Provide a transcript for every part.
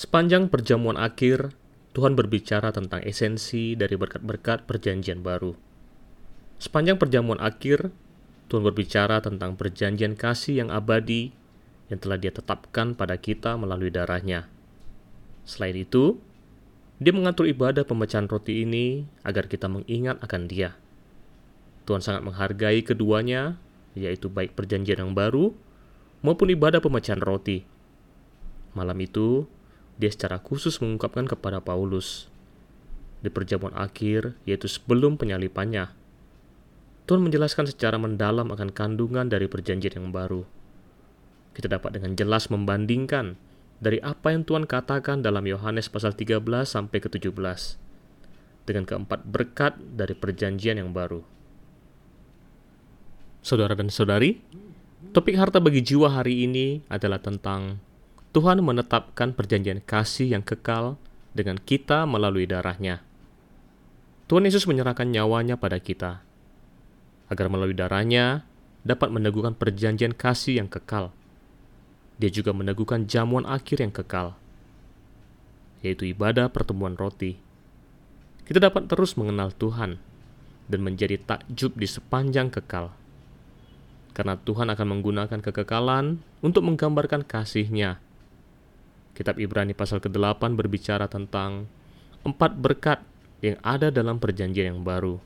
Sepanjang perjamuan akhir, Tuhan berbicara tentang esensi dari berkat-berkat perjanjian baru. Sepanjang perjamuan akhir, Tuhan berbicara tentang perjanjian kasih yang abadi yang telah dia tetapkan pada kita melalui darahnya. Selain itu, dia mengatur ibadah pemecahan roti ini agar kita mengingat akan dia. Tuhan sangat menghargai keduanya, yaitu baik perjanjian yang baru maupun ibadah pemecahan roti. Malam itu, dia secara khusus mengungkapkan kepada Paulus di perjamuan akhir, yaitu sebelum penyalipannya. Tuhan menjelaskan secara mendalam akan kandungan dari perjanjian yang baru. Kita dapat dengan jelas membandingkan dari apa yang Tuhan katakan dalam Yohanes pasal 13 sampai ke 17 dengan keempat berkat dari perjanjian yang baru. Saudara dan saudari, topik harta bagi jiwa hari ini adalah tentang Tuhan menetapkan perjanjian kasih yang kekal dengan kita melalui darahnya. Tuhan Yesus menyerahkan nyawanya pada kita, agar melalui darahnya dapat meneguhkan perjanjian kasih yang kekal. Dia juga meneguhkan jamuan akhir yang kekal, yaitu ibadah pertemuan roti. Kita dapat terus mengenal Tuhan dan menjadi takjub di sepanjang kekal. Karena Tuhan akan menggunakan kekekalan untuk menggambarkan kasihnya Kitab Ibrani pasal ke-8 berbicara tentang empat berkat yang ada dalam perjanjian yang baru,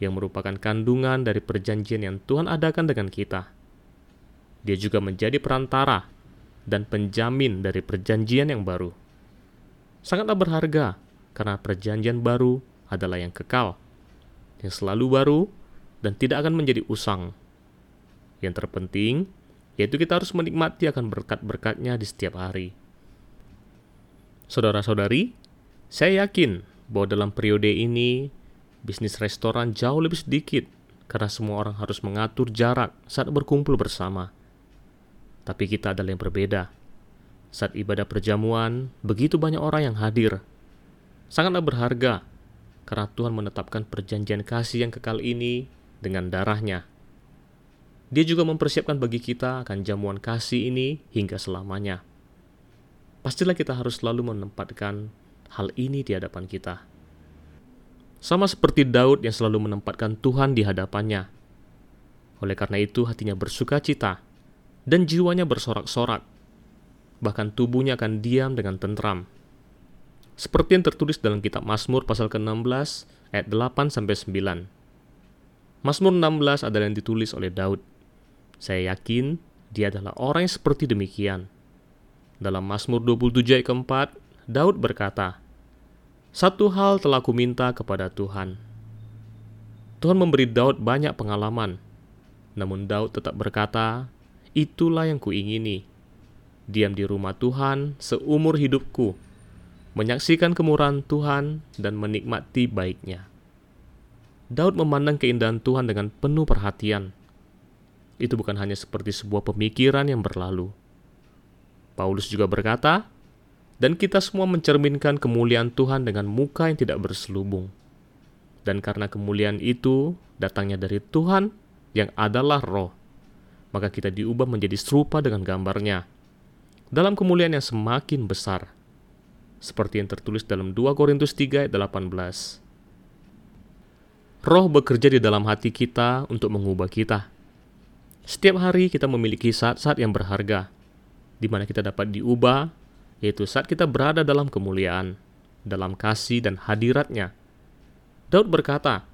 yang merupakan kandungan dari perjanjian yang Tuhan adakan dengan kita. Dia juga menjadi perantara dan penjamin dari perjanjian yang baru. Sangatlah berharga karena perjanjian baru adalah yang kekal, yang selalu baru, dan tidak akan menjadi usang. Yang terpenting, yaitu kita harus menikmati akan berkat-berkatnya di setiap hari. Saudara-saudari, saya yakin bahwa dalam periode ini bisnis restoran jauh lebih sedikit karena semua orang harus mengatur jarak saat berkumpul bersama. Tapi kita adalah yang berbeda. Saat ibadah perjamuan, begitu banyak orang yang hadir. Sangatlah berharga karena Tuhan menetapkan perjanjian kasih yang kekal ini dengan darahnya. Dia juga mempersiapkan bagi kita akan jamuan kasih ini hingga selamanya pastilah kita harus selalu menempatkan hal ini di hadapan kita. Sama seperti Daud yang selalu menempatkan Tuhan di hadapannya. Oleh karena itu hatinya bersuka cita dan jiwanya bersorak-sorak. Bahkan tubuhnya akan diam dengan tentram. Seperti yang tertulis dalam kitab Mazmur pasal ke-16 ayat 8 sampai 9. Mazmur 16 adalah yang ditulis oleh Daud. Saya yakin dia adalah orang yang seperti demikian dalam Mazmur 27 ayat keempat, Daud berkata, Satu hal telah kuminta kepada Tuhan. Tuhan memberi Daud banyak pengalaman, namun Daud tetap berkata, Itulah yang kuingini. Diam di rumah Tuhan seumur hidupku, menyaksikan kemurahan Tuhan dan menikmati baiknya. Daud memandang keindahan Tuhan dengan penuh perhatian. Itu bukan hanya seperti sebuah pemikiran yang berlalu, Paulus juga berkata, dan kita semua mencerminkan kemuliaan Tuhan dengan muka yang tidak berselubung. Dan karena kemuliaan itu datangnya dari Tuhan yang adalah roh, maka kita diubah menjadi serupa dengan gambarnya. Dalam kemuliaan yang semakin besar, seperti yang tertulis dalam 2 Korintus 3 ayat 18. Roh bekerja di dalam hati kita untuk mengubah kita. Setiap hari kita memiliki saat-saat yang berharga, di mana kita dapat diubah, yaitu saat kita berada dalam kemuliaan, dalam kasih dan hadiratnya. Daud berkata,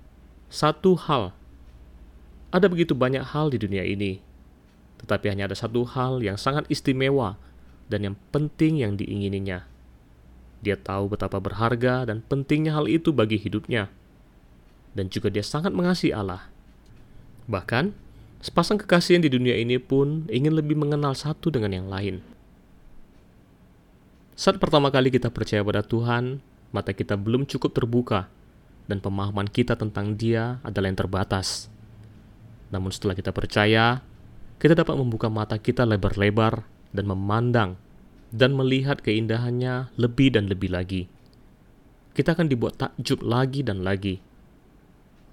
satu hal, ada begitu banyak hal di dunia ini, tetapi hanya ada satu hal yang sangat istimewa dan yang penting yang diingininya. Dia tahu betapa berharga dan pentingnya hal itu bagi hidupnya. Dan juga dia sangat mengasihi Allah. Bahkan, Sepasang kekasih di dunia ini pun ingin lebih mengenal satu dengan yang lain. Saat pertama kali kita percaya pada Tuhan, mata kita belum cukup terbuka dan pemahaman kita tentang Dia adalah yang terbatas. Namun setelah kita percaya, kita dapat membuka mata kita lebar-lebar dan memandang dan melihat keindahannya lebih dan lebih lagi. Kita akan dibuat takjub lagi dan lagi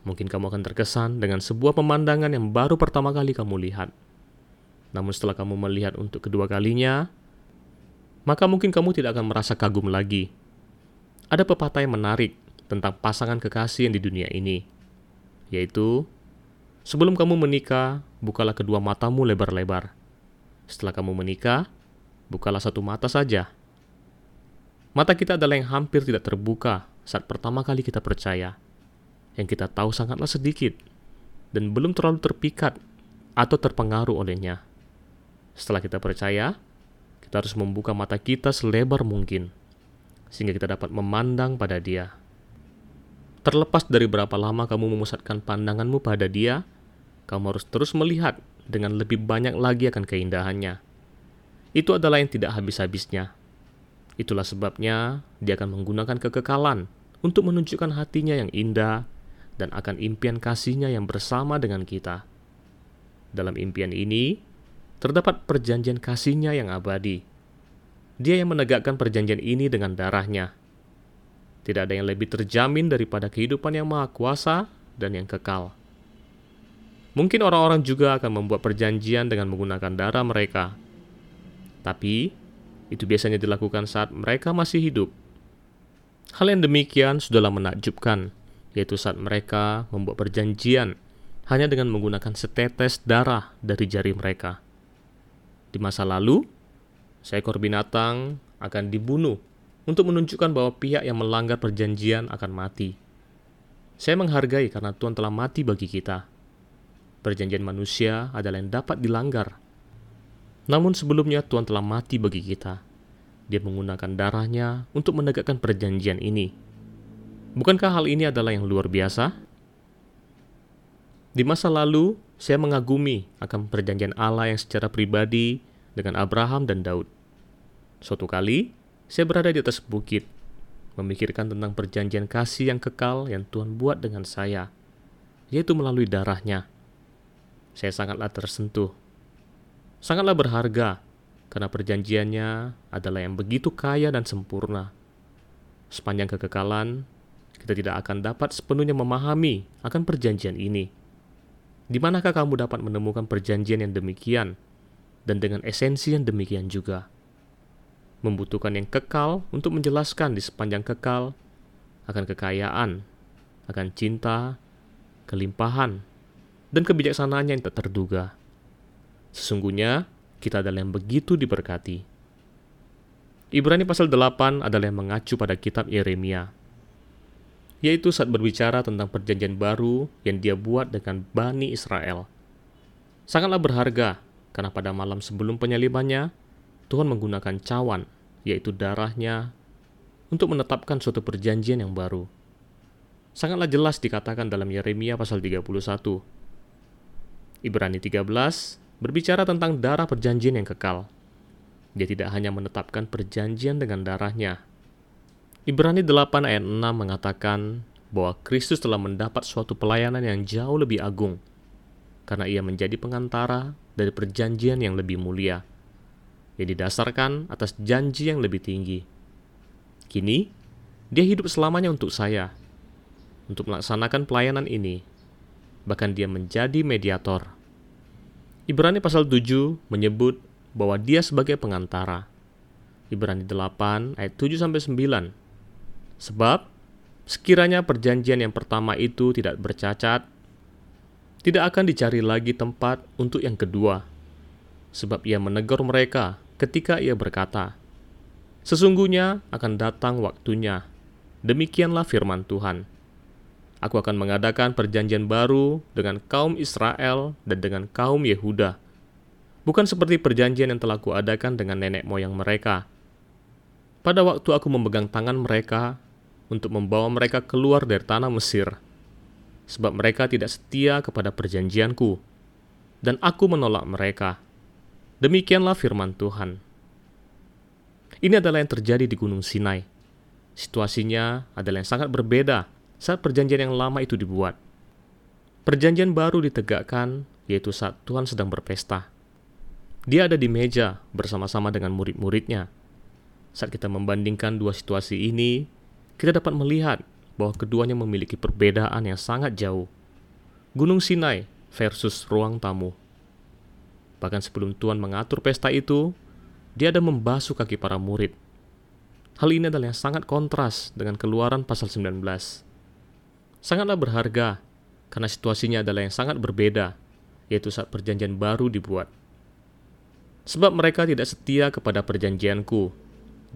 Mungkin kamu akan terkesan dengan sebuah pemandangan yang baru pertama kali kamu lihat. Namun setelah kamu melihat untuk kedua kalinya, maka mungkin kamu tidak akan merasa kagum lagi. Ada pepatah yang menarik tentang pasangan kekasih yang di dunia ini, yaitu sebelum kamu menikah, bukalah kedua matamu lebar-lebar. Setelah kamu menikah, bukalah satu mata saja. Mata kita adalah yang hampir tidak terbuka saat pertama kali kita percaya. Yang kita tahu sangatlah sedikit dan belum terlalu terpikat atau terpengaruh olehnya. Setelah kita percaya, kita harus membuka mata kita selebar mungkin sehingga kita dapat memandang pada Dia. Terlepas dari berapa lama kamu memusatkan pandanganmu pada Dia, kamu harus terus melihat dengan lebih banyak lagi akan keindahannya. Itu adalah yang tidak habis-habisnya. Itulah sebabnya dia akan menggunakan kekekalan untuk menunjukkan hatinya yang indah dan akan impian kasihnya yang bersama dengan kita. Dalam impian ini, terdapat perjanjian kasihnya yang abadi. Dia yang menegakkan perjanjian ini dengan darahnya. Tidak ada yang lebih terjamin daripada kehidupan yang maha kuasa dan yang kekal. Mungkin orang-orang juga akan membuat perjanjian dengan menggunakan darah mereka. Tapi, itu biasanya dilakukan saat mereka masih hidup. Hal yang demikian sudahlah menakjubkan, yaitu saat mereka membuat perjanjian hanya dengan menggunakan setetes darah dari jari mereka. Di masa lalu, seekor binatang akan dibunuh untuk menunjukkan bahwa pihak yang melanggar perjanjian akan mati. Saya menghargai karena Tuhan telah mati bagi kita. Perjanjian manusia adalah yang dapat dilanggar. Namun sebelumnya Tuhan telah mati bagi kita. Dia menggunakan darahnya untuk menegakkan perjanjian ini. Bukankah hal ini adalah yang luar biasa? Di masa lalu, saya mengagumi akan perjanjian Allah yang secara pribadi dengan Abraham dan Daud. Suatu kali, saya berada di atas bukit, memikirkan tentang perjanjian kasih yang kekal yang Tuhan buat dengan saya, yaitu melalui darahnya. Saya sangatlah tersentuh. Sangatlah berharga karena perjanjiannya adalah yang begitu kaya dan sempurna. Sepanjang kekekalan, kita tidak akan dapat sepenuhnya memahami akan perjanjian ini. Di manakah kamu dapat menemukan perjanjian yang demikian dan dengan esensi yang demikian juga? Membutuhkan yang kekal untuk menjelaskan di sepanjang kekal akan kekayaan, akan cinta, kelimpahan, dan kebijaksanaannya yang tak terduga. Sesungguhnya, kita adalah yang begitu diberkati. Ibrani pasal 8 adalah yang mengacu pada kitab Yeremia, yaitu saat berbicara tentang perjanjian baru yang dia buat dengan Bani Israel. Sangatlah berharga, karena pada malam sebelum penyalibannya, Tuhan menggunakan cawan, yaitu darahnya, untuk menetapkan suatu perjanjian yang baru. Sangatlah jelas dikatakan dalam Yeremia pasal 31, Ibrani 13 berbicara tentang darah perjanjian yang kekal. Dia tidak hanya menetapkan perjanjian dengan darahnya. Ibrani 8 ayat 6 mengatakan bahwa Kristus telah mendapat suatu pelayanan yang jauh lebih agung karena ia menjadi pengantara dari perjanjian yang lebih mulia yang didasarkan atas janji yang lebih tinggi. Kini, dia hidup selamanya untuk saya, untuk melaksanakan pelayanan ini bahkan dia menjadi mediator. Ibrani pasal 7 menyebut bahwa dia sebagai pengantara. Ibrani 8 ayat 7 sampai 9. Sebab sekiranya perjanjian yang pertama itu tidak bercacat, tidak akan dicari lagi tempat untuk yang kedua. Sebab ia menegur mereka ketika ia berkata, Sesungguhnya akan datang waktunya. Demikianlah firman Tuhan Aku akan mengadakan perjanjian baru dengan kaum Israel dan dengan kaum Yehuda. Bukan seperti perjanjian yang telah kuadakan dengan nenek moyang mereka. Pada waktu aku memegang tangan mereka untuk membawa mereka keluar dari tanah Mesir, sebab mereka tidak setia kepada perjanjianku, dan aku menolak mereka. Demikianlah firman Tuhan. Ini adalah yang terjadi di Gunung Sinai. Situasinya adalah yang sangat berbeda saat perjanjian yang lama itu dibuat. Perjanjian baru ditegakkan, yaitu saat Tuhan sedang berpesta. Dia ada di meja bersama-sama dengan murid-muridnya. Saat kita membandingkan dua situasi ini, kita dapat melihat bahwa keduanya memiliki perbedaan yang sangat jauh. Gunung Sinai versus ruang tamu. Bahkan sebelum Tuhan mengatur pesta itu, dia ada membasuh kaki para murid. Hal ini adalah yang sangat kontras dengan keluaran pasal 19. Sangatlah berharga karena situasinya adalah yang sangat berbeda, yaitu saat perjanjian baru dibuat. Sebab mereka tidak setia kepada perjanjianku,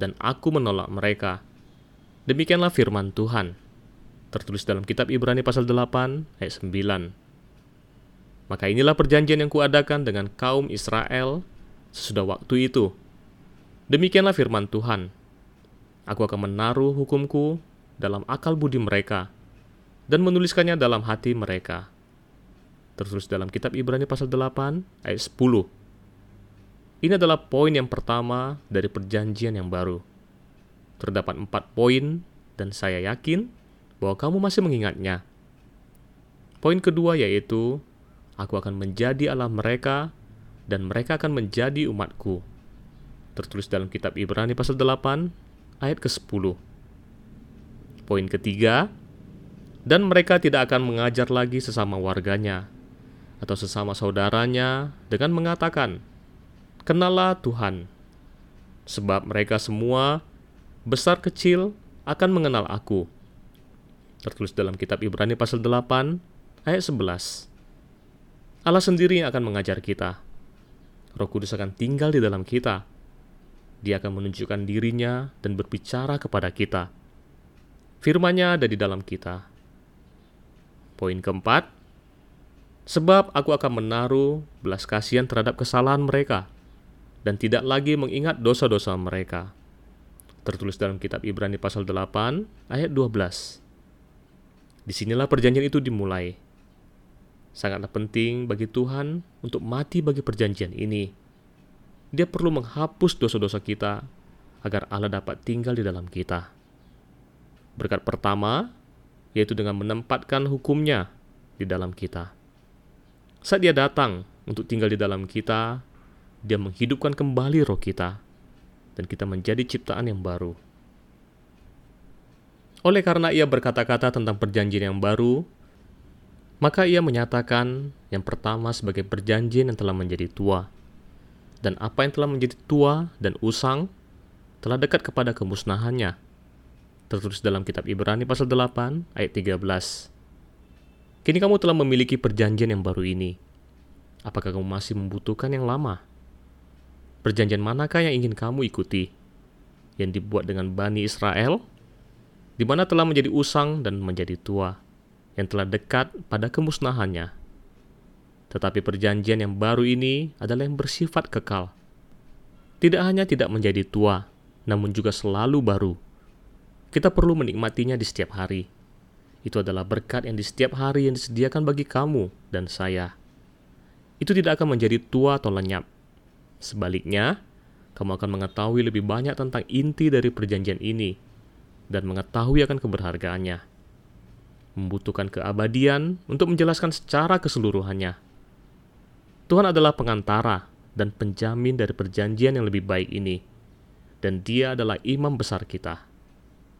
dan aku menolak mereka. Demikianlah firman Tuhan, tertulis dalam kitab Ibrani pasal 8 ayat 9. Maka inilah perjanjian yang kuadakan dengan kaum Israel sesudah waktu itu. Demikianlah firman Tuhan. Aku akan menaruh hukumku dalam akal budi mereka dan menuliskannya dalam hati mereka. Tertulis dalam kitab Ibrani pasal 8 ayat 10. Ini adalah poin yang pertama dari perjanjian yang baru. Terdapat empat poin dan saya yakin bahwa kamu masih mengingatnya. Poin kedua yaitu, aku akan menjadi Allah mereka dan mereka akan menjadi umatku. Tertulis dalam kitab Ibrani pasal 8 ayat ke-10. Poin ketiga, dan mereka tidak akan mengajar lagi sesama warganya atau sesama saudaranya dengan mengatakan, Kenalah Tuhan, sebab mereka semua, besar kecil, akan mengenal aku. Tertulis dalam kitab Ibrani pasal 8, ayat 11. Allah sendiri yang akan mengajar kita. Roh Kudus akan tinggal di dalam kita. Dia akan menunjukkan dirinya dan berbicara kepada kita. Firman-Nya ada di dalam kita. Poin keempat, sebab aku akan menaruh belas kasihan terhadap kesalahan mereka dan tidak lagi mengingat dosa-dosa mereka. Tertulis dalam kitab Ibrani pasal 8 ayat 12. Di sinilah perjanjian itu dimulai. Sangatlah penting bagi Tuhan untuk mati bagi perjanjian ini. Dia perlu menghapus dosa-dosa kita agar Allah dapat tinggal di dalam kita. Berkat pertama, yaitu dengan menempatkan hukumnya di dalam kita. Saat dia datang untuk tinggal di dalam kita, dia menghidupkan kembali roh kita, dan kita menjadi ciptaan yang baru. Oleh karena ia berkata-kata tentang perjanjian yang baru, maka ia menyatakan yang pertama sebagai perjanjian yang telah menjadi tua. Dan apa yang telah menjadi tua dan usang telah dekat kepada kemusnahannya. Tertulis dalam kitab Ibrani pasal 8 ayat 13. Kini kamu telah memiliki perjanjian yang baru ini. Apakah kamu masih membutuhkan yang lama? Perjanjian manakah yang ingin kamu ikuti? Yang dibuat dengan Bani Israel? Di mana telah menjadi usang dan menjadi tua, yang telah dekat pada kemusnahannya. Tetapi perjanjian yang baru ini adalah yang bersifat kekal. Tidak hanya tidak menjadi tua, namun juga selalu baru. Kita perlu menikmatinya di setiap hari. Itu adalah berkat yang di setiap hari yang disediakan bagi kamu dan saya. Itu tidak akan menjadi tua atau lenyap Sebaliknya, kamu akan mengetahui lebih banyak tentang inti dari perjanjian ini dan mengetahui akan keberhargaannya. Membutuhkan keabadian untuk menjelaskan secara keseluruhannya. Tuhan adalah pengantara dan penjamin dari perjanjian yang lebih baik ini, dan Dia adalah imam besar kita.